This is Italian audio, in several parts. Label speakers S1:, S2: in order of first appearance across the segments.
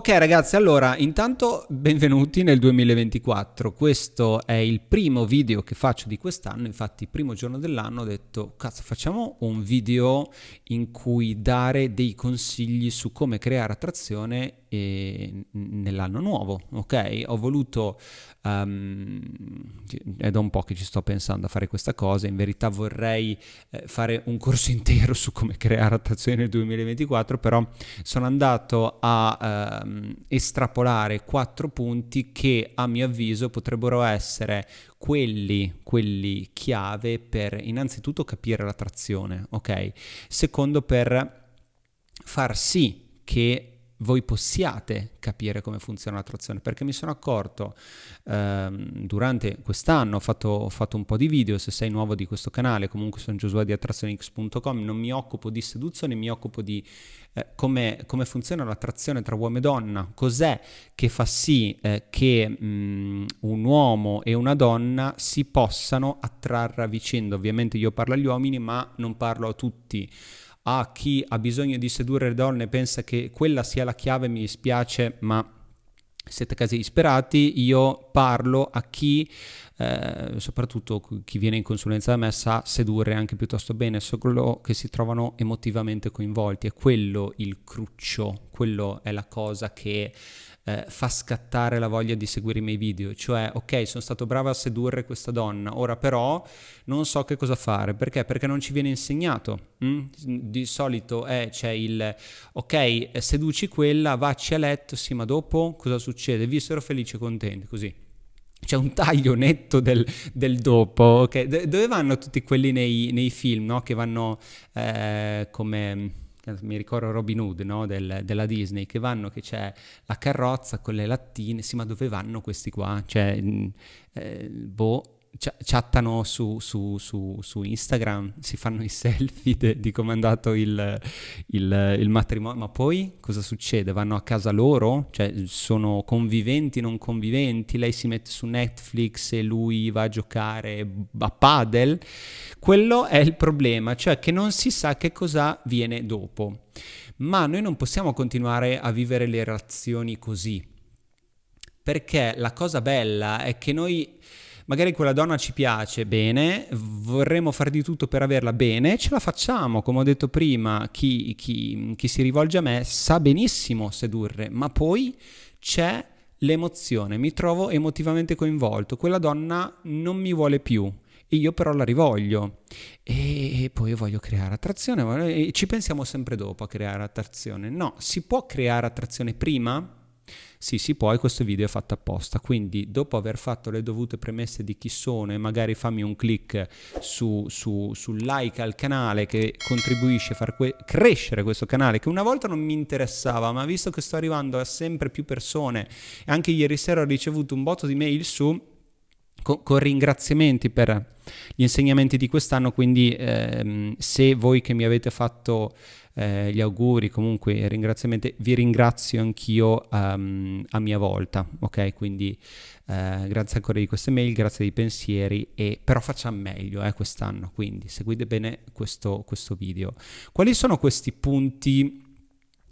S1: Ok ragazzi, allora intanto benvenuti nel 2024, questo è il primo video che faccio di quest'anno, infatti il primo giorno dell'anno ho detto cazzo facciamo un video in cui dare dei consigli su come creare attrazione nell'anno nuovo, ok? Ho voluto, um, è da un po' che ci sto pensando a fare questa cosa, in verità vorrei eh, fare un corso intero su come creare attrazione nel 2024, però sono andato a um, estrapolare quattro punti che a mio avviso potrebbero essere quelli, quelli chiave per innanzitutto capire l'attrazione, ok? Secondo per far sì che voi possiate capire come funziona l'attrazione, perché mi sono accorto ehm, durante quest'anno, ho fatto, ho fatto, un po' di video, se sei nuovo di questo canale, comunque sono Giosuè di attrazionix.com, non mi occupo di seduzione, mi occupo di eh, come, come, funziona l'attrazione tra uomo e donna, cos'è che fa sì eh, che mh, mm, un uomo e una donna si possano attrarre a vicenda. Ovviamente io parlo agli uomini, ma non parlo a tutti a chi ha bisogno di sedurre le donne pensa che quella sia la chiave, mi dispiace, ma siete casi disperati, io parlo a chi, eh, soprattutto chi viene in consulenza da me, sa sedurre anche piuttosto bene, solo che si trovano emotivamente coinvolti, è quello il cruccio, quello è la cosa che eh, fa scattare la voglia di seguire i miei video, cioè ok sono stato bravo a sedurre questa donna, ora però non so che cosa fare, perché? Perché non ci viene insegnato, mm? di solito è, c'è il ok seduci quella, vacci a letto, sì ma dopo cosa succede? Vissero felici e contenti, così c'è un taglio netto del, del dopo, okay? Dove vanno tutti quelli nei, nei film, no? Che vanno eh, come mi ricordo Robin Hood no? Del, della Disney, che vanno, che c'è la carrozza con le lattine, sì ma dove vanno questi qua? Cioè, eh, boh, chattano su, su, su, su, Instagram, si fanno i selfie de, di come è andato il, il, il, matrimonio, ma poi cosa succede? Vanno a casa loro? Cioè sono conviventi, non conviventi? Lei si mette su Netflix e lui va a giocare a padel? Quello è il problema, cioè che non si sa che cosa viene dopo. Ma noi non possiamo continuare a vivere le relazioni così, perché la cosa bella è che noi magari quella donna ci piace bene, vorremmo fare di tutto per averla bene, ce la facciamo, come ho detto prima, chi, chi, chi si rivolge a me sa benissimo sedurre, ma poi c'è l'emozione, mi trovo emotivamente coinvolto, quella donna non mi vuole più. Io però la rivoglio e poi voglio creare attrazione e ci pensiamo sempre dopo a creare attrazione. No, si può creare attrazione prima? Sì, si può e questo video è fatto apposta, quindi dopo aver fatto le dovute premesse di chi sono e magari fammi un click su, su, sul like al canale che contribuisce a far que- crescere questo canale che una volta non mi interessava, ma visto che sto arrivando a sempre più persone anche ieri sera ho ricevuto un botto di mail su con, con ringraziamenti per gli insegnamenti di quest'anno, quindi ehm, se voi che mi avete fatto eh, gli auguri, comunque ringraziamenti, vi ringrazio anch'io um, a mia volta, ok? Quindi eh, grazie ancora di queste mail, grazie dei pensieri, e, però facciamo meglio eh, quest'anno, quindi seguite bene questo, questo video. Quali sono questi punti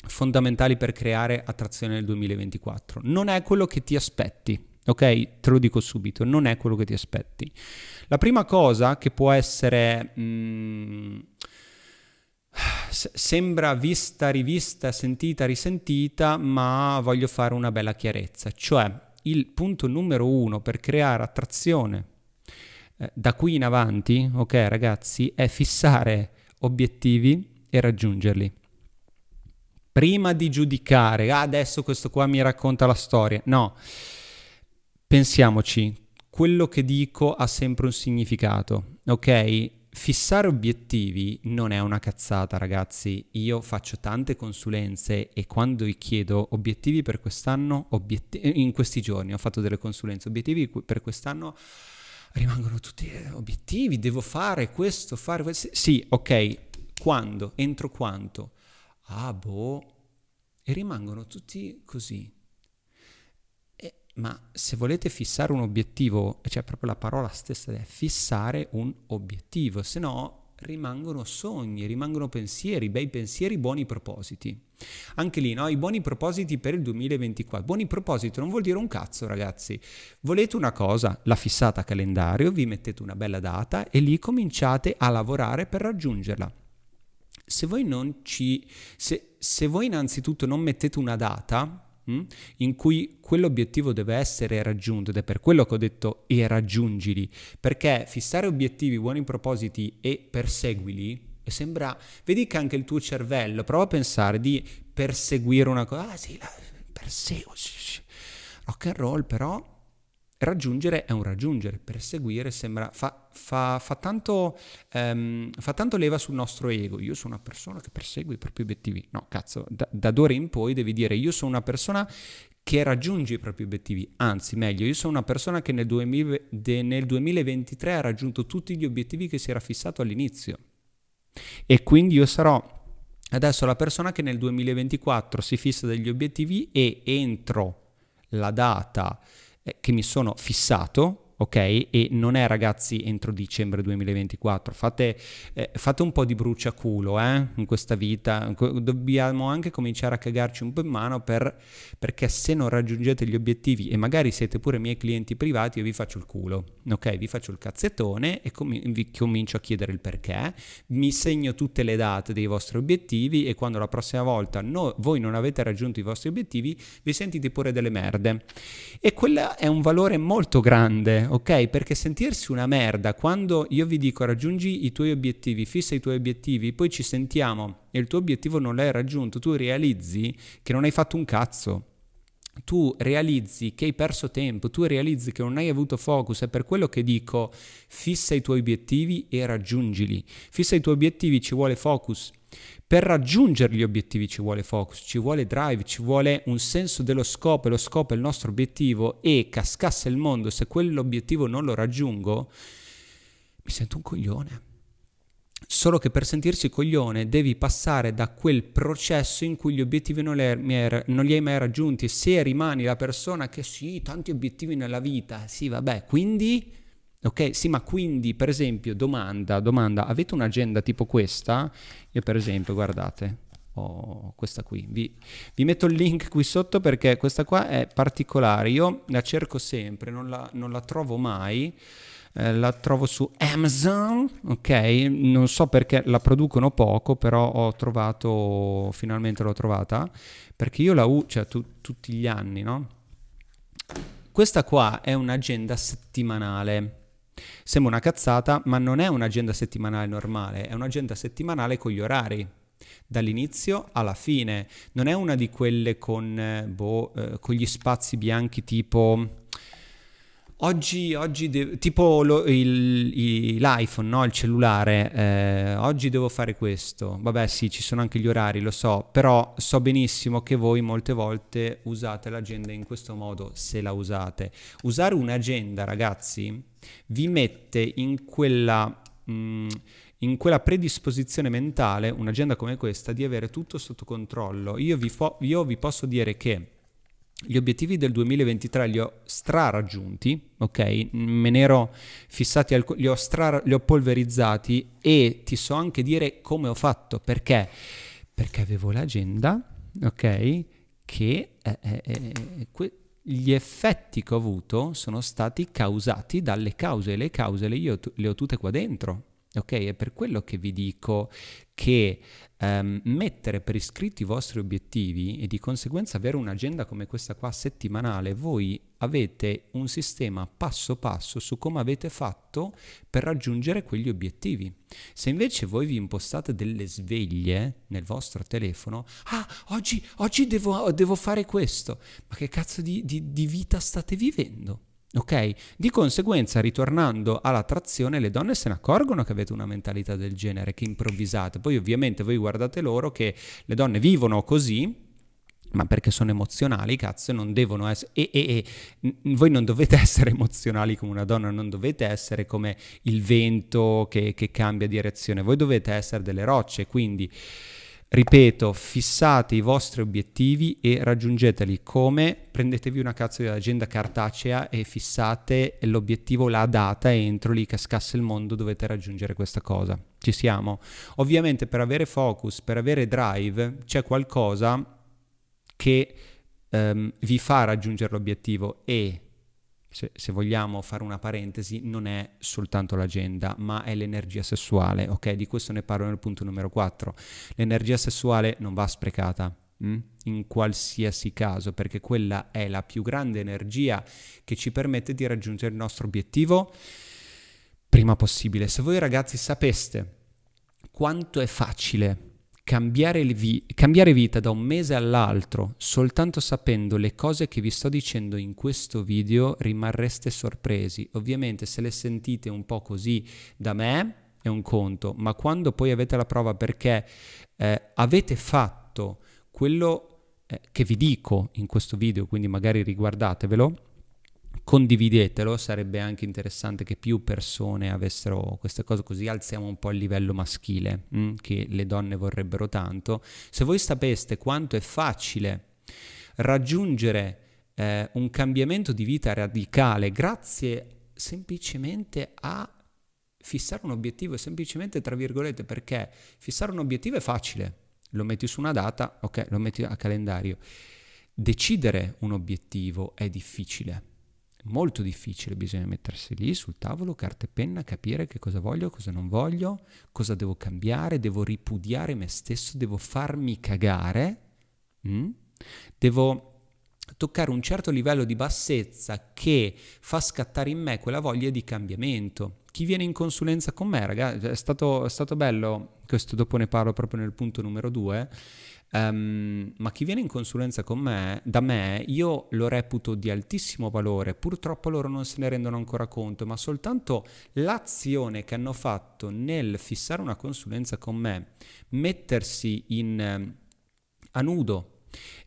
S1: fondamentali per creare attrazione nel 2024? Non è quello che ti aspetti, Ok, te lo dico subito, non è quello che ti aspetti. La prima cosa che può essere mh, mm, sembra vista, rivista, sentita, risentita, ma voglio fare una bella chiarezza. Cioè, il punto numero uno per creare attrazione eh, da qui in avanti, ok ragazzi, è fissare obiettivi e raggiungerli. Prima di giudicare, ah, adesso questo qua mi racconta la storia. No, pensiamoci, quello che dico ha sempre un significato, ok? fissare obiettivi non è una cazzata, ragazzi. Io faccio tante consulenze e quando vi chiedo obiettivi per quest'anno, obiet- in questi giorni ho fatto delle consulenze, obiettivi per quest'anno rimangono tutti eh, obiettivi, devo fare questo, fare questo. Sì, ok, quando, entro quanto? Ah, boh. E rimangono tutti così. Ma se volete fissare un obiettivo, c'è proprio la parola stessa è fissare un obiettivo, se no rimangono sogni, rimangono pensieri, bei pensieri, buoni propositi. Anche lì, no? I buoni propositi per il 2024. Buoni propositi non vuol dire un cazzo, ragazzi. Volete una cosa, la fissata a calendario, vi mettete una bella data e lì cominciate a lavorare per raggiungerla. Se voi non ci se, se voi innanzitutto non mettete una data, Mm? in cui quell'obiettivo deve essere raggiunto ed è per quello che ho detto e raggiungili, perché fissare obiettivi, buoni propositi e perseguili sembra, vedi che anche il tuo cervello prova a pensare di perseguire una cosa, ah sì, la, perseguo, rock and roll, però raggiungere è un raggiungere, perseguire sembra, fa, fa, fa, tanto, um, fa, tanto, leva sul nostro ego. Io sono una persona che persegue i propri obiettivi. No, cazzo, da, da d'ora in poi devi dire io sono una persona che raggiunge i propri obiettivi, anzi meglio, io sono una persona che nel, 2000, de, nel 2023 ha raggiunto tutti gli obiettivi che si era fissato all'inizio. E quindi io sarò adesso la persona che nel 2024 si fissa degli obiettivi e entro la data eh, che mi sono fissato ok? E non è ragazzi entro dicembre 2024, fate, eh, fate un po' di bruciaculo eh? in questa vita, dobbiamo anche cominciare a cagarci un po' in mano per, perché se non raggiungete gli obiettivi e magari siete pure miei clienti privati, io vi faccio il culo, ok? Vi faccio il cazzettone e com- vi comincio a chiedere il perché, mi segno tutte le date dei vostri obiettivi e quando la prossima volta no, voi non avete raggiunto i vostri obiettivi, vi sentite pure delle merde. E quello è un valore molto grande, ok? Perché sentirsi una merda quando io vi dico raggiungi i tuoi obiettivi, fissa i tuoi obiettivi, poi ci sentiamo e il tuo obiettivo non l'hai raggiunto, tu realizzi che non hai fatto un cazzo. Tu realizzi che hai perso tempo, tu realizzi che non hai avuto focus, è per quello che dico fissa i tuoi obiettivi e raggiungili. Fissa i tuoi obiettivi, ci vuole focus, per raggiungere gli obiettivi ci vuole focus, ci vuole drive, ci vuole un senso dello scopo e lo scopo è il nostro obiettivo e cascasse il mondo se quell'obiettivo non lo raggiungo, mi sento un coglione. Solo che per sentirsi coglione devi passare da quel processo in cui gli obiettivi non li, hai, non li hai mai raggiunti. Se rimani la persona che sì, tanti obiettivi nella vita, sì, vabbè, quindi Ok, sì, ma quindi per esempio, domanda, domanda, avete un'agenda tipo questa? Io per esempio, guardate, ho questa qui, vi, vi, metto il link qui sotto perché questa qua è particolare, io la cerco sempre, non la, non la trovo mai, eh, la trovo su Amazon, ok, non so perché la producono poco, però ho trovato, finalmente l'ho trovata, perché io la uso, cioè tu, tutti gli anni, no? Questa qua è un'agenda settimanale Sembra una cazzata, ma non è un'agenda settimanale normale, è un'agenda settimanale con gli orari dall'inizio alla fine. Non è una di quelle con, eh, boh, eh, con gli spazi bianchi tipo Oggi, oggi de- tipo lo, il, il, l'iPhone, no? il cellulare, eh, oggi devo fare questo. Vabbè sì, ci sono anche gli orari, lo so, però so benissimo che voi molte volte usate l'agenda in questo modo, se la usate. Usare un'agenda, ragazzi, vi mette in quella... Mh, mm, in quella predisposizione mentale, un'agenda come questa, di avere tutto sotto controllo. Io vi, fo- io vi posso dire che gli obiettivi del 2023 li ho straraggiunti, ok? Me ne ero fissati, alc- li, ho stra- li ho polverizzati e ti so anche dire come ho fatto, perché? Perché avevo l'agenda, ok? Che eh, eh, eh, que- gli effetti che ho avuto sono stati causati dalle cause e le cause le, io, le ho tutte qua dentro, Ok, è per quello che vi dico che um, mettere per iscritto i vostri obiettivi e di conseguenza avere un'agenda come questa qua settimanale, voi avete un sistema passo passo su come avete fatto per raggiungere quegli obiettivi. Se invece voi vi impostate delle sveglie nel vostro telefono, ah, oggi, oggi devo, devo fare questo, ma che cazzo di, di, di vita state vivendo? Ok? Di conseguenza, ritornando alla trazione, le donne se ne accorgono che avete una mentalità del genere, che improvvisate. Poi ovviamente voi guardate loro che le donne vivono così, ma perché sono emozionali, cazzo, non devono essere... E, e, e voi non dovete essere emozionali come una donna, non dovete essere come il vento che, che cambia direzione, voi dovete essere delle rocce, quindi Ripeto, fissate i vostri obiettivi e raggiungeteli come prendetevi una cazzo di agenda cartacea e fissate l'obiettivo, la data entro lì cascasse il mondo dovete raggiungere questa cosa. Ci siamo. Ovviamente per avere focus, per avere drive, c'è qualcosa che um, vi fa raggiungere l'obiettivo e se, se, vogliamo fare una parentesi, non è soltanto l'agenda, ma è l'energia sessuale, ok? Di questo ne parlo nel punto numero 4. L'energia sessuale non va sprecata? Mm? in qualsiasi caso, perché quella è la più grande energia che ci permette di raggiungere il nostro obiettivo prima possibile. Se voi ragazzi sapeste quanto è facile cambiare, vi- cambiare, vita da un mese all'altro soltanto sapendo le cose che vi sto dicendo in questo video rimarreste sorpresi. Ovviamente se le sentite un po' così da me è un conto, ma quando poi avete la prova perché eh, avete fatto quello eh, che vi dico in questo video, quindi magari riguardatevelo, condividetelo, sarebbe anche interessante che più persone avessero queste cose così alziamo un po' il livello maschile mh, mm, che le donne vorrebbero tanto. Se voi sapeste quanto è facile raggiungere eh, un cambiamento di vita radicale grazie semplicemente a fissare un obiettivo, semplicemente tra virgolette, perché fissare un obiettivo è facile, lo metti su una data, ok, lo metti a calendario. Decidere un obiettivo è difficile molto difficile, bisogna mettersi lì sul tavolo, carta e penna, capire che cosa voglio, cosa non voglio, cosa devo cambiare, devo ripudiare me stesso, devo farmi cagare, mm? devo toccare un certo livello di bassezza che fa scattare in me quella voglia di cambiamento. Chi viene in consulenza con me, ragazzi, è stato, è stato bello, questo dopo ne parlo proprio nel punto numero due, Um, ma chi viene in consulenza con me, da me, io lo reputo di altissimo valore. Purtroppo loro non se ne rendono ancora conto, ma soltanto l'azione che hanno fatto nel fissare una consulenza con me, mettersi in, a nudo.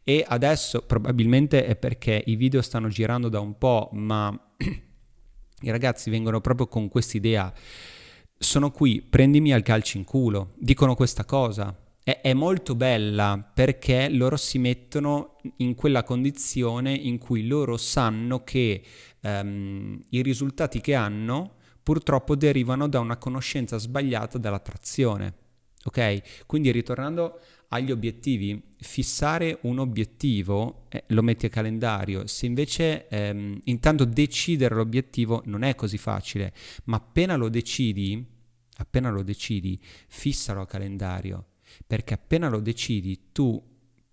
S1: E adesso probabilmente è perché i video stanno girando da un po', ma i ragazzi vengono proprio con quest'idea. Sono qui, prendimi al calcio in culo. Dicono questa cosa è, è molto bella perché loro si mettono in quella condizione in cui loro sanno che um, i risultati che hanno purtroppo derivano da una conoscenza sbagliata dell'attrazione. Ok? Quindi ritornando agli obiettivi, fissare un obiettivo eh, lo metti a calendario, se invece ehm, intanto decidere l'obiettivo non è così facile, ma appena lo decidi, appena lo decidi, fissalo a calendario. Perché appena lo decidi tu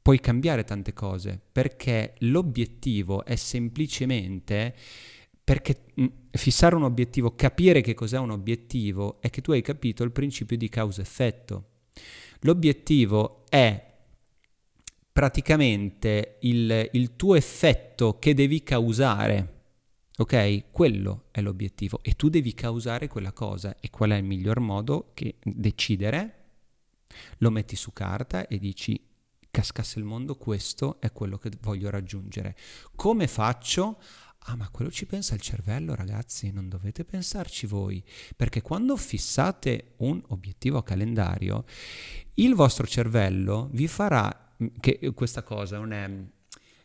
S1: puoi cambiare tante cose, perché l'obiettivo è semplicemente perché mm, fissare un obiettivo, capire che cos'è un obiettivo, è che tu hai capito il principio di causa-effetto. L'obiettivo è praticamente il, il tuo effetto che devi causare. Ok? Quello è l'obiettivo e tu devi causare quella cosa. E qual è il miglior modo che decidere? Lo metti su carta e dici cascasse il mondo, questo è quello che voglio raggiungere. Come faccio? Ah, ma quello ci pensa il cervello, ragazzi, non dovete pensarci voi, perché quando fissate un obiettivo a calendario, il vostro cervello vi farà che questa cosa non è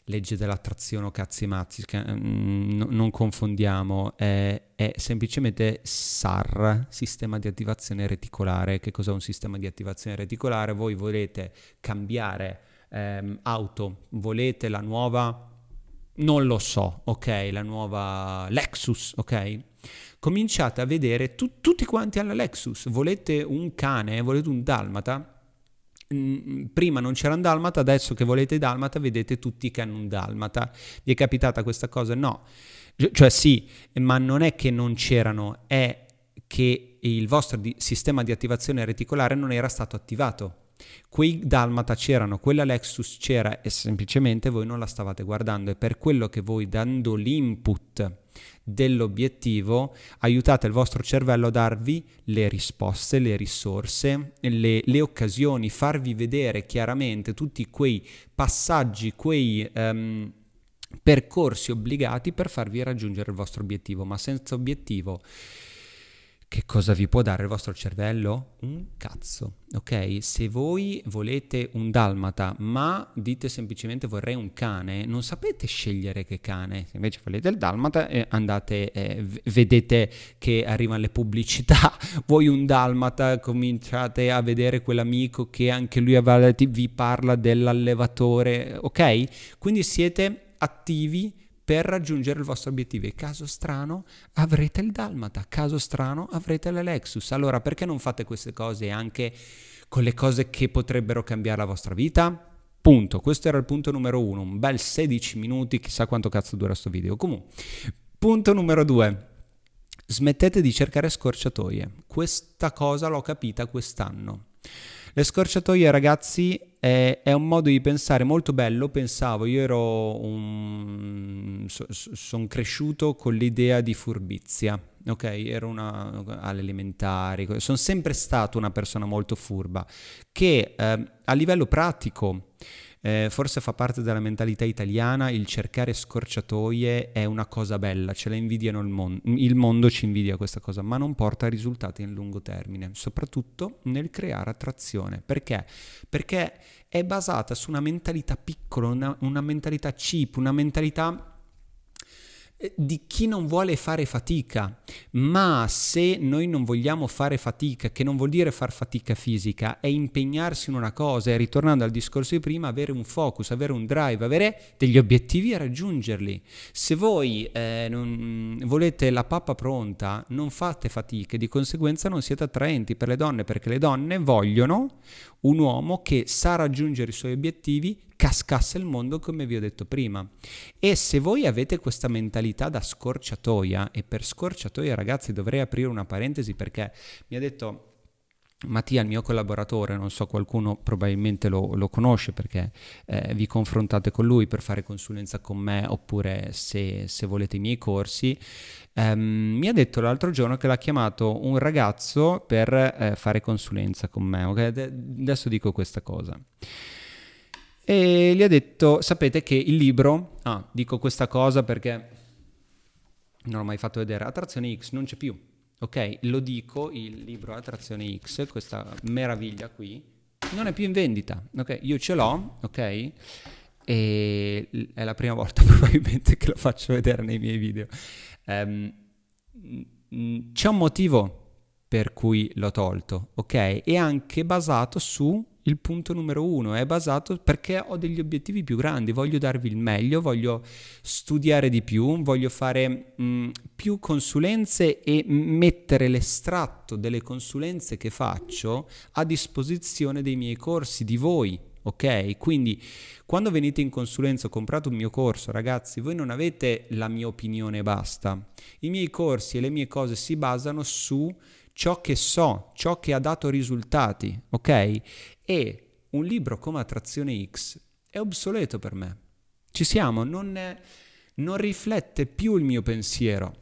S1: legge dell'attrazione o cazzi mazzi, mm, non confondiamo, è, è, semplicemente SAR, sistema di attivazione reticolare. Che cos'è un sistema di attivazione reticolare? Voi volete cambiare ehm, auto, volete la nuova, non lo so, ok, la nuova Lexus, ok? Cominciate a vedere tu, tutti quanti alla Lexus, volete un cane, volete un dalmata, Mm, prima non c'era un dalmata, adesso che volete dalmata vedete tutti che hanno un dalmata. Vi è capitata questa cosa? No. Cioè sì, ma non è che non c'erano, è che il vostro di- sistema di attivazione reticolare non era stato attivato. Quei dalmata c'erano, quella Lexus c'era e semplicemente voi non la stavate guardando. E per quello che voi dando l'input dell'obiettivo, aiutate il vostro cervello a darvi le risposte, le risorse, le, le occasioni, farvi vedere chiaramente tutti quei passaggi, quei... Um, percorsi obbligati per farvi raggiungere il vostro obiettivo, ma senza obiettivo che cosa vi può dare il vostro cervello? Un cazzo, ok? Se voi volete un dalmata, ma dite semplicemente vorrei un cane, non sapete scegliere che cane. Se invece volete il dalmata, eh, andate, eh, vedete che arrivano le pubblicità, vuoi un dalmata, cominciate a vedere quell'amico che anche lui vi parla dell'allevatore, ok? Quindi siete attivi per raggiungere il vostro obiettivo. E caso strano avrete il Dalmata, caso strano avrete la Lexus. Allora perché non fate queste cose anche con le cose che potrebbero cambiare la vostra vita? Punto. Questo era il punto numero uno. Un bel 16 minuti, chissà quanto cazzo dura questo video. Comunque, punto numero due. Smettete di cercare scorciatoie. Questa cosa l'ho capita quest'anno. Le scorciatoie, ragazzi, è, è, un modo di pensare molto bello. Pensavo, io ero un... So, sono cresciuto con l'idea di furbizia. Ok, ero una, alle sono sempre stato una persona molto furba che eh, a livello pratico eh, forse fa parte della mentalità italiana il cercare scorciatoie è una cosa bella, ce la invidiano il mondo, il mondo ci invidia questa cosa, ma non porta risultati in lungo termine, soprattutto nel creare attrazione. Perché? Perché è basata su una mentalità piccola, una, una mentalità cheap, una mentalità di chi non vuole fare fatica, ma se noi non vogliamo fare fatica, che non vuol dire far fatica fisica, è impegnarsi in una cosa e ritornando al discorso di prima, avere un focus, avere un drive, avere degli obiettivi e raggiungerli. Se voi eh, non, volete la pappa pronta, non fate fatica e di conseguenza non siete attraenti per le donne, perché le donne vogliono un uomo che sa raggiungere i suoi obiettivi, cascasse il mondo come vi ho detto prima. E se voi avete questa mentalità da scorciatoia, e per scorciatoia ragazzi dovrei aprire una parentesi perché mi ha detto... Mattia, il mio collaboratore, non so, qualcuno probabilmente lo, lo conosce perché eh, vi confrontate con lui per fare consulenza con me oppure se, se volete i miei corsi, Um, mi ha detto l'altro giorno che l'ha chiamato un ragazzo per eh, fare consulenza con me. Okay? adesso dico questa cosa. E gli ha detto: Sapete che il libro. Ah, dico questa cosa perché non l'ho mai fatto vedere. Attrazione X non c'è più. Ok, lo dico: il libro Attrazione X, questa meraviglia qui, non è più in vendita. Ok, io ce l'ho. Ok e è la prima volta probabilmente che lo faccio vedere nei miei video. Um, c'è un motivo per cui l'ho tolto, ok? È anche basato su il punto numero uno, è basato perché ho degli obiettivi più grandi, voglio darvi il meglio, voglio studiare di più, voglio fare mh, più consulenze e mettere l'estratto delle consulenze che faccio a disposizione dei miei corsi, di voi, ok? Quindi quando venite in consulenza o comprate un mio corso, ragazzi, voi non avete la mia opinione e basta. I miei corsi e le mie cose si basano su ciò che so, ciò che ha dato risultati, ok? E un libro come Attrazione X è obsoleto per me. Ci siamo, non, non riflette più il mio pensiero.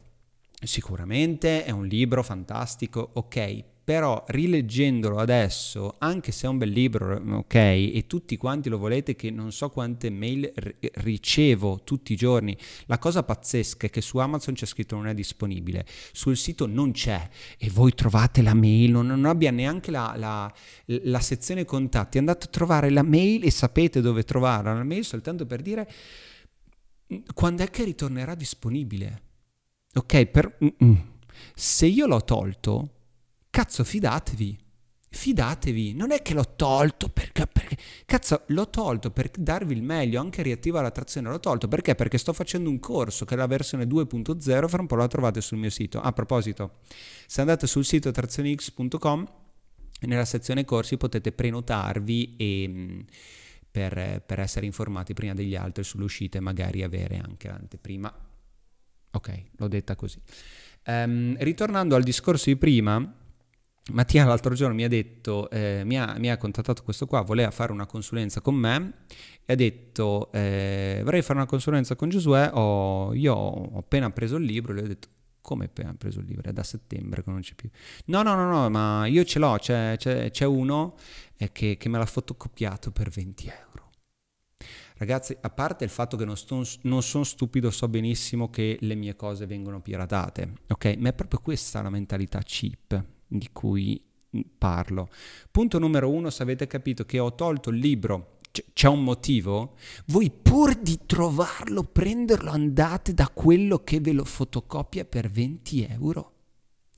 S1: Sicuramente è un libro fantastico, ok, però rileggendolo adesso, anche se è un bel libro, ok, e tutti quanti lo volete, che non so quante mail r- ricevo tutti i giorni, la cosa pazzesca è che su Amazon c'è scritto non è disponibile, sul sito non c'è. E voi trovate la mail, non, non abbia neanche la, la, la, sezione contatti, andate a trovare la mail e sapete dove trovarla, la mail soltanto per dire quando è che ritornerà disponibile. Ok, per... se io l'ho tolto Cazzo, fidatevi. Fidatevi, non è che l'ho tolto perché, perché, Cazzo, l'ho tolto per darvi il meglio, anche riattiva l'attrazione, l'ho tolto perché? Perché sto facendo un corso che è la versione 2.0, fra un po' la trovate sul mio sito. A proposito, se andate sul sito attrazionex.com, nella sezione corsi potete prenotarvi e, mm, per, per essere informati prima degli altri sulle uscite, magari avere anche l'anteprima. Ok, l'ho detta così. Um, ritornando al discorso di prima, Mattia l'altro giorno mi ha detto, eh, mi, ha, mi, ha, contattato questo qua, voleva fare una consulenza con me e ha detto eh, vorrei fare una consulenza con Giosuè, ho, io ho appena preso il libro e gli ho detto come appena preso il libro? È da settembre che non c'è più. No, no, no, no, ma io ce l'ho, c'è, c'è, c'è uno eh, che, che me l'ha fotocopiato per 20 euro. Ragazzi, a parte il fatto che non, sto, non sono stupido, so benissimo che le mie cose vengono piratate, ok? Ma è proprio questa la mentalità cheap di cui parlo. Punto numero uno, se avete capito che ho tolto il libro c'è un motivo, voi pur di trovarlo, prenderlo, andate da quello che ve lo fotocopia per 20 euro.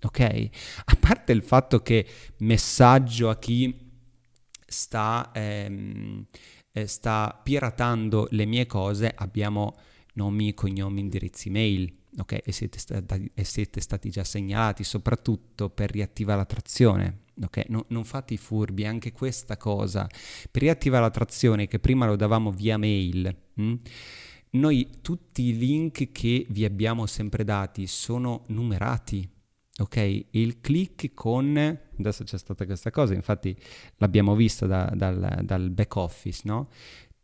S1: Ok? A parte il fatto che messaggio a chi sta, ehm, eh, sta piratando le mie cose, abbiamo nomi, cognomi, indirizzi mail. Ok, e siete, stati, e siete stati già segnalati soprattutto per riattivare la trazione. Ok, no, non fate i furbi, anche questa cosa. Per riattivare la trazione che prima lo davamo via mail, mh? Hm, noi tutti i link che vi abbiamo sempre dati sono numerati. Ok, il click con adesso c'è stata questa cosa, infatti l'abbiamo vista da, dal, dal, back office, no?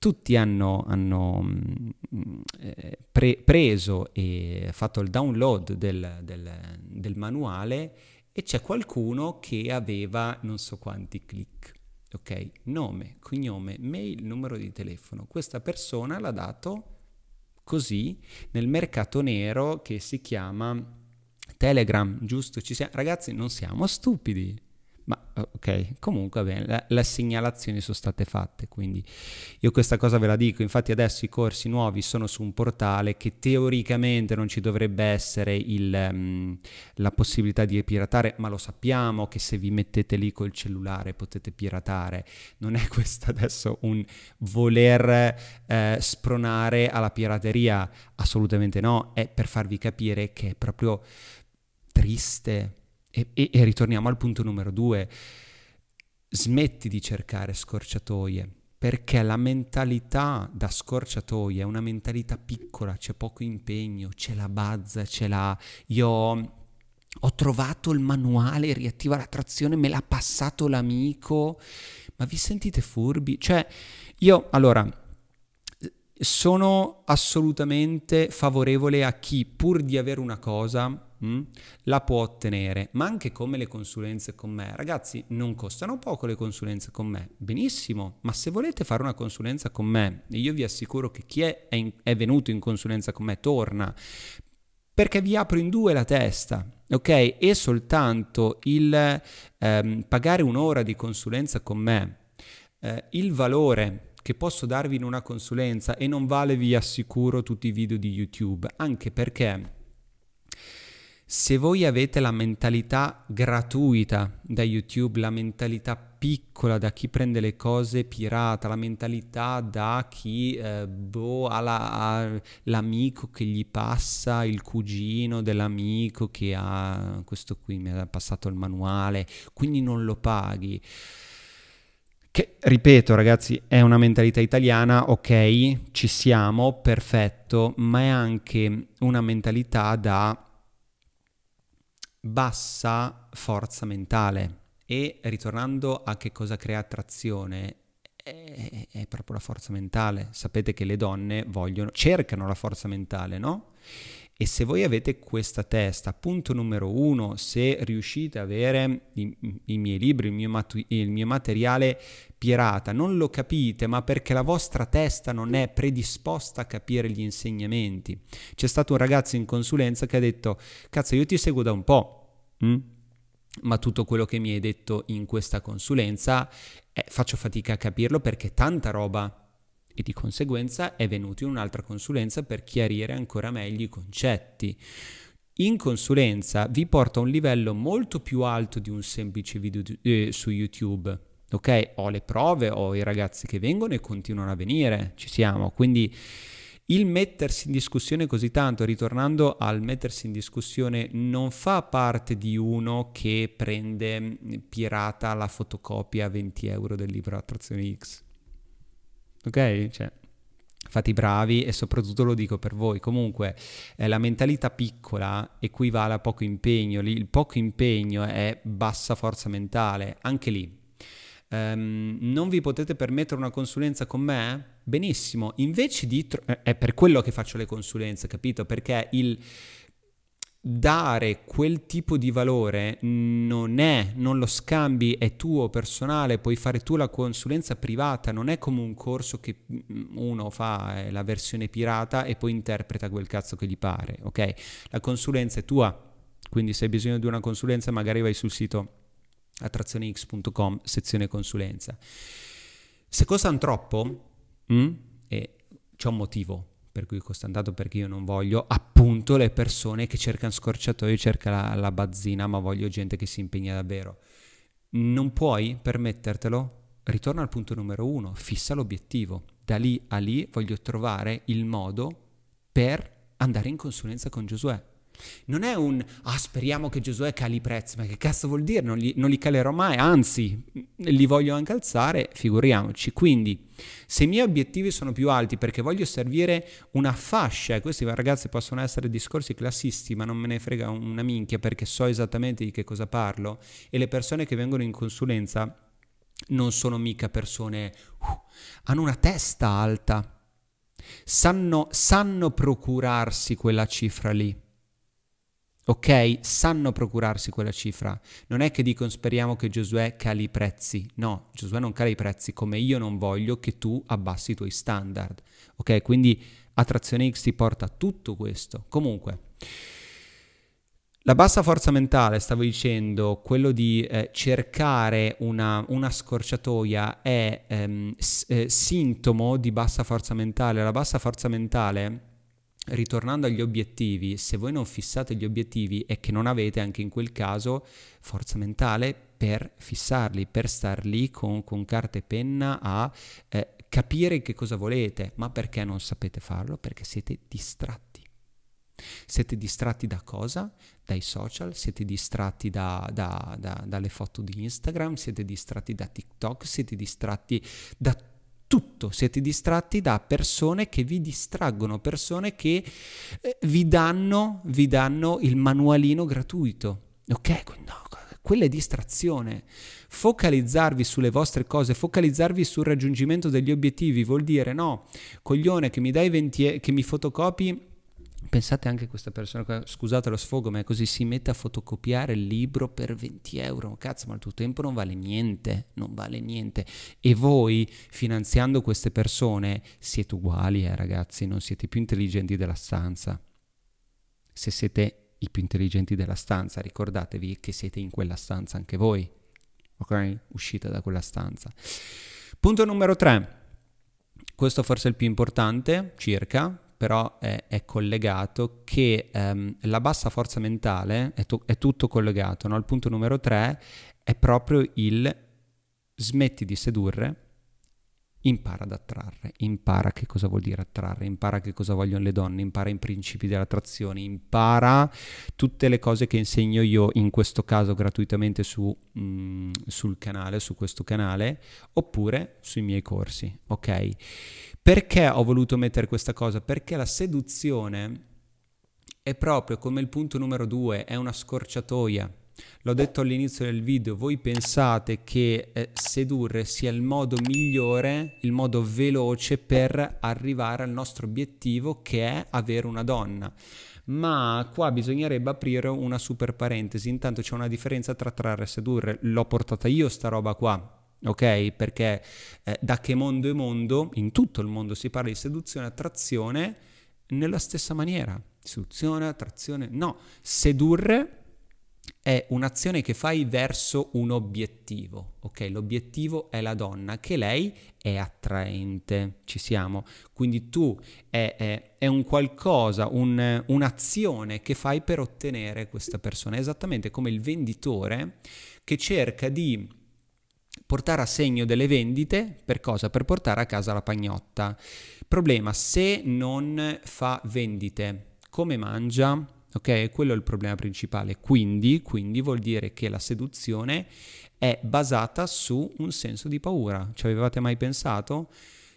S1: Tutti hanno, hanno mm, eh, pre- preso e fatto il download del, del, del manuale e c'è qualcuno che aveva non so quanti click. Ok, nome, cognome, mail, numero di telefono. Questa persona l'ha dato così nel mercato nero che si chiama Telegram, giusto? Ci siamo. Ragazzi, non siamo stupidi. Ma ok, comunque bene, le, le, segnalazioni sono state fatte, quindi io questa cosa ve la dico, infatti adesso i corsi nuovi sono su un portale che teoricamente non ci dovrebbe essere il, um, la possibilità di piratare, ma lo sappiamo che se vi mettete lì col cellulare potete piratare, non è questo adesso un voler eh, spronare alla pirateria, assolutamente no, è per farvi capire che è proprio triste e, e, e ritorniamo al punto numero due. Smetti di cercare scorciatoie perché la mentalità da scorciatoia è una mentalità piccola, c'è poco impegno, c'è la bazza, c'è la... Io ho trovato il manuale, riattiva la trazione, me l'ha passato l'amico, ma vi sentite furbi? Cioè, io allora sono assolutamente favorevole a chi pur di avere una cosa Mm? la può ottenere, ma anche come le consulenze con me. Ragazzi, non costano poco le consulenze con me, benissimo, ma se volete fare una consulenza con me, io vi assicuro che chi è, è, in, è venuto in consulenza con me torna, perché vi apro in due la testa, ok? E soltanto il ehm, pagare un'ora di consulenza con me, eh, il valore che posso darvi in una consulenza e non vale, vi assicuro, tutti i video di YouTube, anche perché se voi avete la mentalità gratuita da YouTube, la mentalità piccola da chi prende le cose pirata, la mentalità da chi eh, boh, ha, la, ha, l'amico che gli passa il cugino dell'amico che ha questo qui mi ha passato il manuale, quindi non lo paghi. Che, ripeto ragazzi, è una mentalità italiana, ok, ci siamo, perfetto, ma è anche una mentalità da bassa forza mentale e ritornando a che cosa crea attrazione è, è, proprio la forza mentale. Sapete che le donne vogliono, cercano la forza mentale, no? E se voi avete questa testa, punto numero uno, se riuscite ad avere i, i miei libri, il mio, matu- il mio, materiale pirata, non lo capite, ma perché la vostra testa non è predisposta a capire gli insegnamenti. C'è stato un ragazzo in consulenza che ha detto, cazzo, io ti seguo da un po', hm? ma tutto quello che mi hai detto in questa consulenza eh, faccio fatica a capirlo perché tanta roba e di conseguenza è venuto in un'altra consulenza per chiarire ancora meglio i concetti. In consulenza vi porta a un livello molto più alto di un semplice video eh, su YouTube. Ok, ho le prove, ho i ragazzi che vengono e continuano a venire, ci siamo. Quindi il mettersi in discussione così tanto, ritornando al mettersi in discussione, non fa parte di uno che prende pirata la fotocopia a 20 euro del libro Attrazione X ok? Cioè, fate i bravi e soprattutto lo dico per voi. Comunque, eh, la mentalità piccola equivale a poco impegno. il poco impegno è bassa forza mentale, anche lì. Um, non vi potete permettere una consulenza con me? Benissimo, invece di... Tro- è per quello che faccio le consulenze, capito? Perché il dare quel tipo di valore non è, non lo scambi, è tuo personale, puoi fare tu la consulenza privata, non è come un corso che mm, uno fa la versione pirata e poi interpreta quel cazzo che gli pare, ok? La consulenza è tua, quindi se hai bisogno di una consulenza magari vai sul sito attrazionex.com, sezione consulenza. Se costano troppo, mm, e c'è un motivo per cui costa tanto perché io non voglio appunto le persone che cercano scorciatoio, cercano la, la bazzina, ma voglio gente che si impegna davvero. Non puoi permettertelo? Ritorna al punto numero uno, fissa l'obiettivo. Da lì a lì voglio trovare il modo per andare in consulenza con Giosuè. Non è un, ah speriamo che Giosuè cali i prezzi, ma che cazzo vuol dire? Non li, non li calerò mai, anzi li voglio anche alzare, figuriamoci. Quindi se i miei obiettivi sono più alti perché voglio servire una fascia, e questi ragazzi possono essere discorsi classisti, ma non me ne frega una minchia perché so esattamente di che cosa parlo, e le persone che vengono in consulenza non sono mica persone, uh, hanno una testa alta, sanno, sanno procurarsi quella cifra lì ok? Sanno procurarsi quella cifra. Non è che dicono speriamo che Giosuè cali i prezzi. No, Giosuè non cala i prezzi come io non voglio che tu abbassi i tuoi standard. Ok? Quindi attrazione X ti porta a tutto questo. Comunque, la bassa forza mentale, stavo dicendo, quello di eh, cercare una, una, scorciatoia è ehm, s- eh, sintomo di bassa forza mentale. La bassa forza mentale ritornando agli obiettivi, se voi non fissate gli obiettivi è che non avete anche in quel caso forza mentale per fissarli, per star lì con, con carta e penna a eh, capire che cosa volete, ma perché non sapete farlo? Perché siete distratti. Siete distratti da cosa? Dai social, siete distratti da, da, da, dalle foto di Instagram, siete distratti da TikTok, siete distratti da tutto, siete distratti da persone che vi distraggono, persone che eh, vi, danno, vi danno il manualino gratuito. Ok? No, quella è distrazione. Focalizzarvi sulle vostre cose, focalizzarvi sul raggiungimento degli obiettivi vuol dire no, coglione che mi dai 20 che mi fotocopi Pensate anche a questa persona, scusate lo sfogo, ma è così si mette a fotocopiare il libro per 20 euro. Cazzo, ma il tuo tempo non vale niente, non vale niente. E voi, finanziando queste persone, siete uguali, eh, ragazzi, non siete più intelligenti della stanza. Se siete i più intelligenti della stanza, ricordatevi che siete in quella stanza anche voi. Ok? Uscite da quella stanza. Punto numero 3. Questo forse è il più importante, circa, però è, è collegato che um, la bassa forza mentale è, to- è tutto collegato. No? Il punto numero tre è proprio il smetti di sedurre, impara ad attrarre, impara che cosa vuol dire attrarre, impara che cosa vogliono le donne, impara i principi dell'attrazione, impara tutte le cose che insegno io in questo caso gratuitamente su, mh, mm, sul canale, su questo canale, oppure sui miei corsi, ok? Perché ho voluto mettere questa cosa? Perché la seduzione è proprio come il punto numero due, è una scorciatoia. L'ho detto all'inizio del video, voi pensate che eh, sedurre sia il modo migliore, il modo veloce per arrivare al nostro obiettivo che è avere una donna. Ma qua bisognerebbe aprire una super parentesi, intanto c'è una differenza tra trarre e sedurre, l'ho portata io sta roba qua, ok? Perché eh, da che mondo è mondo, in tutto il mondo si parla di seduzione e attrazione nella stessa maniera. Seduzione, attrazione, no, sedurre è un'azione che fai verso un obiettivo, ok? L'obiettivo è la donna, che lei è attraente, ci siamo. Quindi tu è, è, è un qualcosa, un, un'azione che fai per ottenere questa persona, esattamente come il venditore che cerca di portare a segno delle vendite per cosa? Per portare a casa la pagnotta. Problema, se non fa vendite, come mangia? Ok, quello è il problema principale. Quindi, quindi vuol dire che la seduzione è basata su un senso di paura. Ci avevate mai pensato?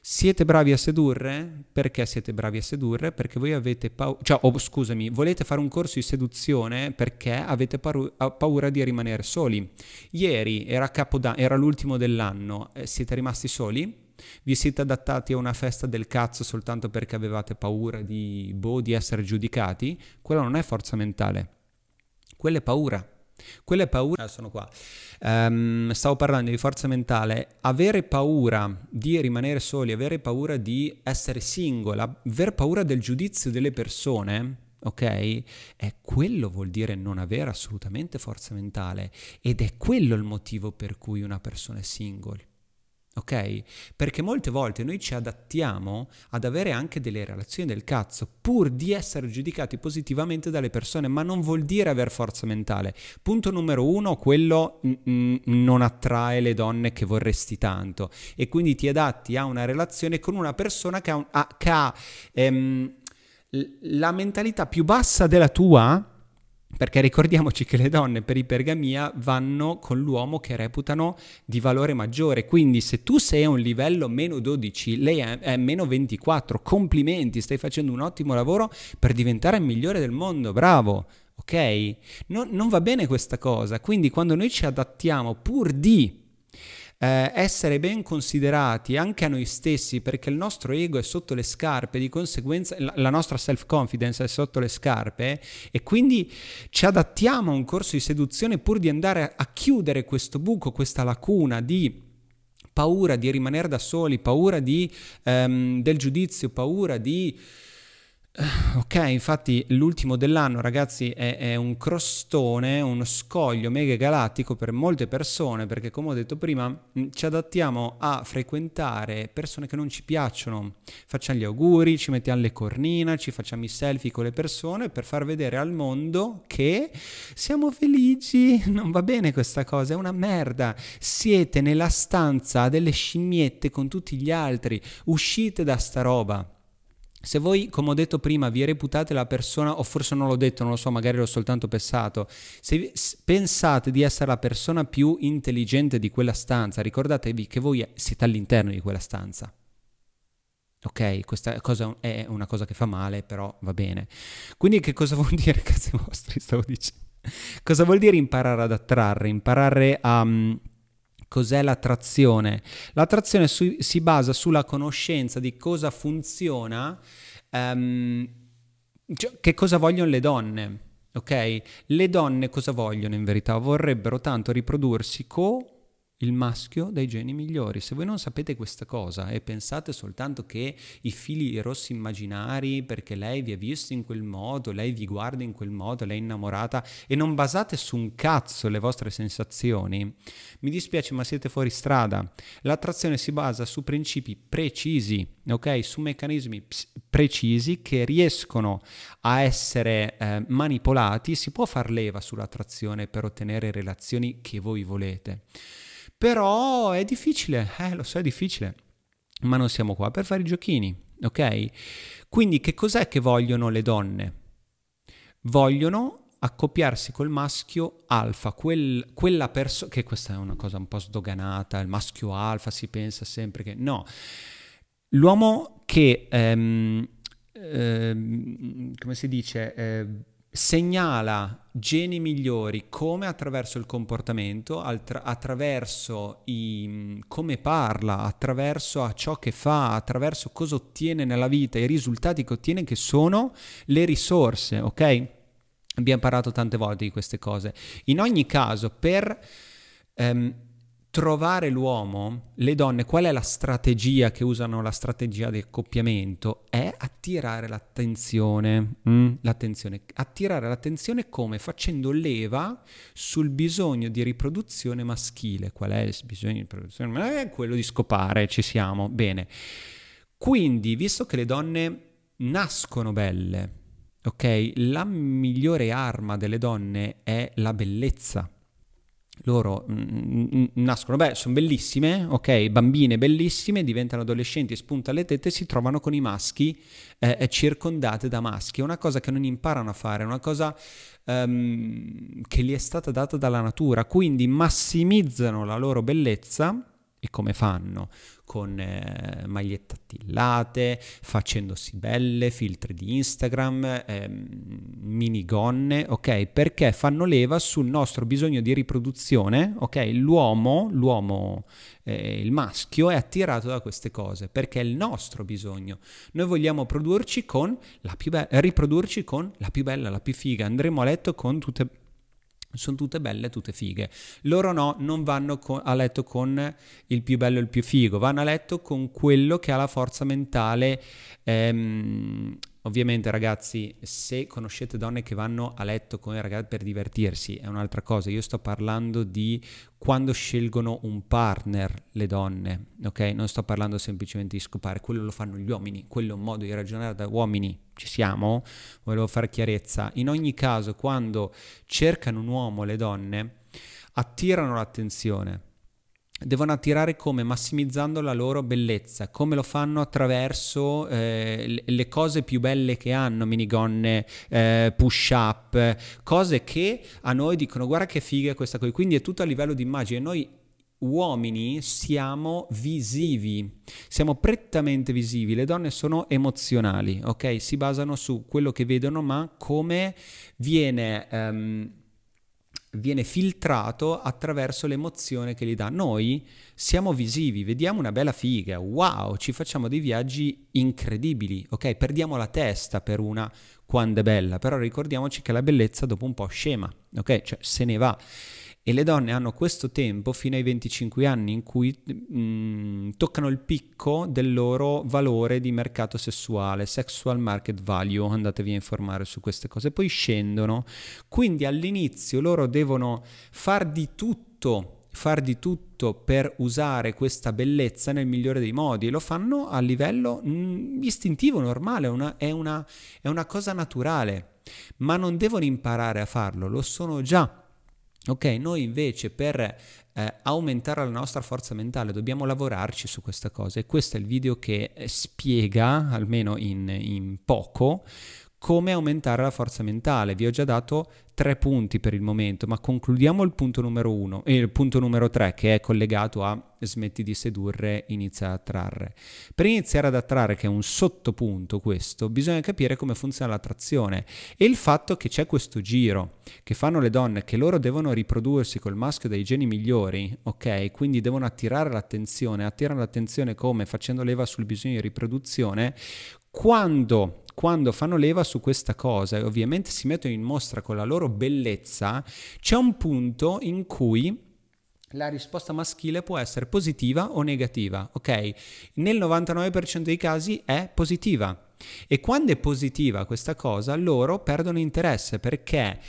S1: Siete bravi a sedurre? Perché siete bravi a sedurre? Perché voi avete paura, cioè, oh, scusami, volete fare un corso di seduzione perché avete paru- paura di rimanere soli. Ieri era, Capodanno, era l'ultimo dell'anno, eh, siete rimasti soli? Vi siete adattati a una festa del cazzo soltanto perché avevate paura di, boh, di essere giudicati? Quella non è forza mentale, quella è paura. Quella è paura, sono qua. Um, stavo parlando di forza mentale. Avere paura di rimanere soli, avere paura di essere singola, aver paura del giudizio delle persone, ok? E quello vuol dire non avere assolutamente forza mentale ed è quello il motivo per cui una persona è single. Ok? Perché molte volte noi ci adattiamo ad avere anche delle relazioni del cazzo pur di essere giudicati positivamente dalle persone, ma non vuol dire avere forza mentale. Punto numero uno, quello mm, mm, non attrae le donne che vorresti tanto e quindi ti adatti a una relazione con una persona che ha, un, ha, che ha ehm, la mentalità più bassa della tua, perché ricordiamoci che le donne per ipergamia vanno con l'uomo che reputano di valore maggiore, quindi se tu sei a un livello meno 12, lei è, è meno 24, complimenti, stai facendo un ottimo lavoro per diventare il migliore del mondo, bravo, ok? Non, non va bene questa cosa, quindi quando noi ci adattiamo pur di eh, essere ben considerati anche a noi stessi perché il nostro ego è sotto le scarpe, di conseguenza la nostra self-confidence è sotto le scarpe e quindi ci adattiamo a un corso di seduzione pur di andare a chiudere questo buco, questa lacuna di paura di rimanere da soli, paura di, um, del giudizio, paura di Ok, infatti l'ultimo dell'anno, ragazzi, è, è, un crostone, uno scoglio mega galattico per molte persone, perché come ho detto prima, mm, ci adattiamo a frequentare persone che non ci piacciono. Facciamo gli auguri, ci mettiamo le cornine, ci facciamo i selfie con le persone per far vedere al mondo che siamo felici. Non va bene questa cosa, è una merda. Siete nella stanza delle scimmiette con tutti gli altri. Uscite da sta roba. Se voi, come ho detto prima, vi reputate la persona, o forse non l'ho detto, non lo so, magari l'ho soltanto pensato, se pensate di essere la persona più intelligente di quella stanza, ricordatevi che voi siete all'interno di quella stanza. Ok, questa cosa è una cosa che fa male, però va bene. Quindi che cosa vuol dire, cazzi vostri, stavo dicendo? Cosa vuol dire imparare ad attrarre, imparare a... Um, Cos'è l'attrazione? L'attrazione su- si basa sulla conoscenza di cosa funziona, um, cioè, che cosa vogliono le donne. Ok? Le donne cosa vogliono in verità? Vorrebbero tanto riprodursi co il maschio dai geni migliori. Se voi non sapete questa cosa e pensate soltanto che i fili rossi immaginari perché lei vi ha visto in quel modo, lei vi guarda in quel modo, lei è innamorata e non basate su un cazzo le vostre sensazioni, mi dispiace ma siete fuori strada. L'attrazione si basa su principi precisi, ok? Su meccanismi ps- precisi che riescono a essere eh, manipolati, si può far leva sull'attrazione per ottenere relazioni che voi volete. Però è difficile, eh, lo so, è difficile. Ma non siamo qua per fare i giochini, ok? Quindi che cos'è che vogliono le donne? Vogliono accoppiarsi col maschio alfa, quel, quella persona, che questa è una cosa un po' sdoganata, il maschio alfa si pensa sempre che no, l'uomo che, ehm, ehm, come si dice, eh, segnala geni migliori come attraverso il comportamento, attra- attraverso i, come parla, attraverso ciò che fa, attraverso cosa ottiene nella vita, i risultati che ottiene che sono le risorse, ok? Abbiamo parlato tante volte di queste cose. In ogni caso, per ehm, trovare l'uomo, le donne, qual è la strategia che usano la strategia di accoppiamento? È attirare l'attenzione. Mm, l'attenzione. Attirare l'attenzione come? Facendo leva sul bisogno di riproduzione maschile. Qual è il bisogno di riproduzione? È quello di scopare, ci siamo. Bene. Quindi, visto che le donne nascono belle, ok? La migliore arma delle donne è la bellezza loro mm, mm, mm, nascono, beh, sono bellissime, ok, bambine bellissime, diventano adolescenti, spuntano le tette e si trovano con i maschi eh, circondate da maschi. È una cosa che non imparano a fare, è una cosa um, che gli è stata data dalla natura, quindi massimizzano la loro bellezza E come fanno? Con eh, magliette attillate, facendosi belle, filtri di Instagram, eh, minigonne, ok? Perché fanno leva sul nostro bisogno di riproduzione, ok? L'uomo, l'uomo, eh, il maschio è attirato da queste cose perché è il nostro bisogno. Noi vogliamo produrci con la più be- riprodurci con la più bella, la più figa. Andremo a letto con tutte sono tutte belle, tutte fighe. Loro no, non vanno con, a letto con il più bello e il più figo, vanno a letto con quello che ha la forza mentale ehm, Ovviamente ragazzi, se conoscete donne che vanno a letto con i ragazzi per divertirsi, è un'altra cosa. Io sto parlando di quando scelgono un partner le donne, ok? Non sto parlando semplicemente di scopare, quello lo fanno gli uomini, quello è un modo di ragionare da uomini. Ci siamo? Volevo fare chiarezza. In ogni caso, quando cercano un uomo le donne, attirano l'attenzione devono attirare come? Massimizzando la loro bellezza, come lo fanno attraverso eh, le cose più belle che hanno, minigonne, eh, push up, cose che a noi dicono guarda che figa questa cosa, quindi è tutto a livello di immagine, noi uomini siamo visivi, siamo prettamente visivi, le donne sono emozionali, ok? Si basano su quello che vedono, ma come viene... Um, viene filtrato attraverso l'emozione che gli dà. Noi siamo visivi, vediamo una bella figa, wow, ci facciamo dei viaggi incredibili, ok? Perdiamo la testa per una quando è bella, però ricordiamoci che la bellezza dopo un po' scema, ok? Cioè se ne va. E le donne hanno questo tempo fino ai 25 anni in cui mh, mm, toccano il picco del loro valore di mercato sessuale, sexual market value, andatevi a informare su queste cose, poi scendono. Quindi all'inizio loro devono far di tutto far di tutto per usare questa bellezza nel migliore dei modi e lo fanno a livello mh, mm, istintivo, normale, una, è, una, è una cosa naturale, ma non devono imparare a farlo, lo sono già. Ok, noi invece per eh, aumentare la nostra forza mentale dobbiamo lavorarci su questa cosa e questo è il video che eh, spiega, almeno in, in poco, come aumentare la forza mentale. Vi ho già dato tre punti per il momento, ma concludiamo il punto numero uno e il punto numero tre che è collegato a smetti di sedurre, inizia a attrarre. Per iniziare ad attrarre, che è un sottopunto questo, bisogna capire come funziona l'attrazione e il fatto che c'è questo giro che fanno le donne, che loro devono riprodursi col maschio dai geni migliori, ok? Quindi devono attirare l'attenzione, attirano l'attenzione come facendo leva sul bisogno di riproduzione, quando quando fanno leva su questa cosa e ovviamente si mettono in mostra con la loro bellezza, c'è un punto in cui la risposta maschile può essere positiva o negativa, ok? Nel 99% dei casi è positiva. E quando è positiva questa cosa, loro perdono interesse perché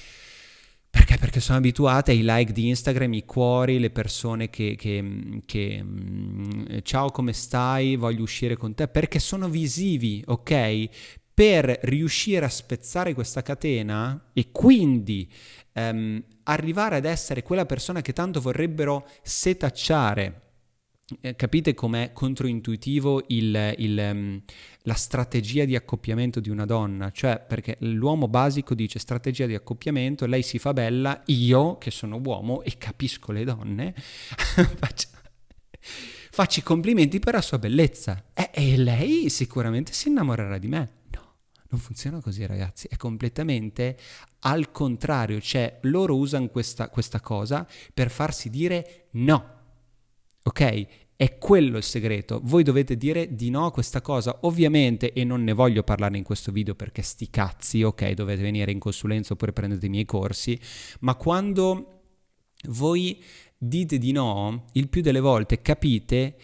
S1: perché? Perché sono abituate ai like di Instagram, i cuori, le persone che, che, che mm, ciao come stai, voglio uscire con te, perché sono visivi, ok? Per riuscire a spezzare questa catena e quindi ehm, arrivare ad essere quella persona che tanto vorrebbero setacciare. Eh, capite com'è controintuitivo il, il, um, la strategia di accoppiamento di una donna? Cioè, perché l'uomo basico dice strategia di accoppiamento, lei si fa bella, io che sono uomo e capisco le donne, faccio, faccio i complimenti per la sua bellezza. Eh, e lei sicuramente si innamorerà di me. Non funziona così ragazzi, è completamente al contrario, cioè loro usano questa, questa cosa per farsi dire no, ok? È quello il segreto. Voi dovete dire di no a questa cosa. Ovviamente, e non ne voglio parlare in questo video perché sti cazzi, ok, dovete venire in consulenza oppure prendete i miei corsi, ma quando voi dite di no, il più delle volte capite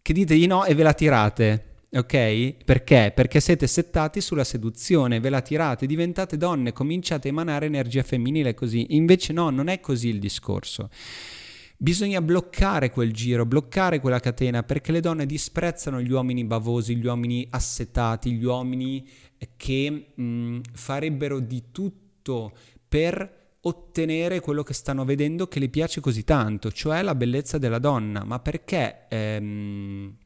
S1: che dite di no e ve la tirate Ok? Perché? Perché siete settati sulla seduzione, ve la tirate, diventate donne, cominciate a emanare energia femminile così. Invece no, non è così il discorso. Bisogna bloccare quel giro, bloccare quella catena, perché le donne disprezzano gli uomini bavosi, gli uomini assetati, gli uomini che mh, farebbero di tutto per ottenere quello che stanno vedendo che le piace così tanto, cioè la bellezza della donna. Ma perché... Ehm,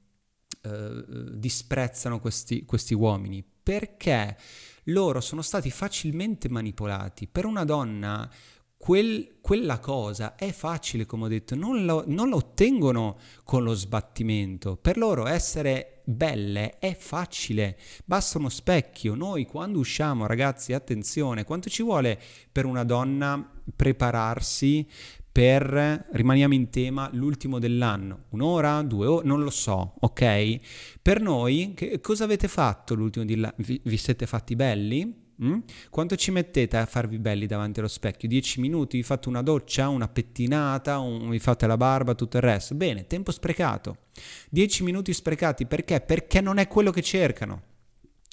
S1: eh, disprezzano questi, questi uomini? Perché loro sono stati facilmente manipolati. Per una donna quel, quella cosa è facile, come ho detto, non, lo, non la ottengono con lo sbattimento. Per loro essere belle è facile, basta uno specchio. Noi quando usciamo, ragazzi, attenzione, quanto ci vuole per una donna prepararsi per, rimaniamo in tema, l'ultimo dell'anno? Un'ora, due ore, non lo so, ok? Per noi, che, cosa avete fatto l'ultimo dell'anno? Vi, vi siete fatti belli? Mm? Quanto ci mettete a farvi belli davanti allo specchio? 10 minuti? Vi fate una doccia, una pettinata, un, vi fate la barba, tutto il resto? Bene, tempo sprecato. 10 minuti sprecati perché? Perché non è quello che cercano.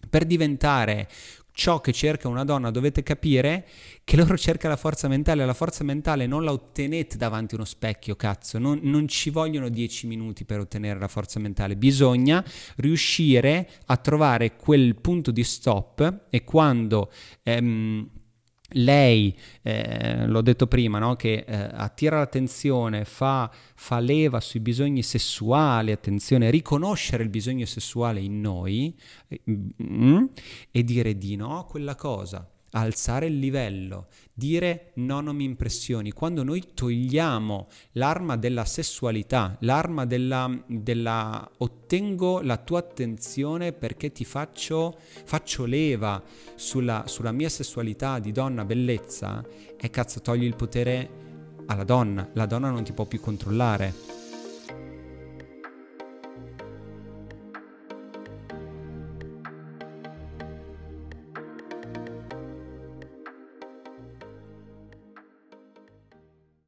S1: Per diventare ciò che cerca una donna dovete capire che loro cerca la forza mentale, la forza mentale non la ottenete davanti a uno specchio, cazzo, non, non ci vogliono dieci minuti per ottenere la forza mentale, bisogna riuscire a trovare quel punto di stop e quando... Ehm, lei, eh, l'ho detto prima, no? che eh, attira l'attenzione, fa, fa, leva sui bisogni sessuali, attenzione, riconoscere il bisogno sessuale in noi eh, mm, e dire di no a quella cosa alzare il livello, dire no non mi impressioni. Quando noi togliamo l'arma della sessualità, l'arma della, della ottengo la tua attenzione perché ti faccio, faccio leva sulla, sulla mia sessualità di donna bellezza, e cazzo togli il potere alla donna, la donna non ti può più controllare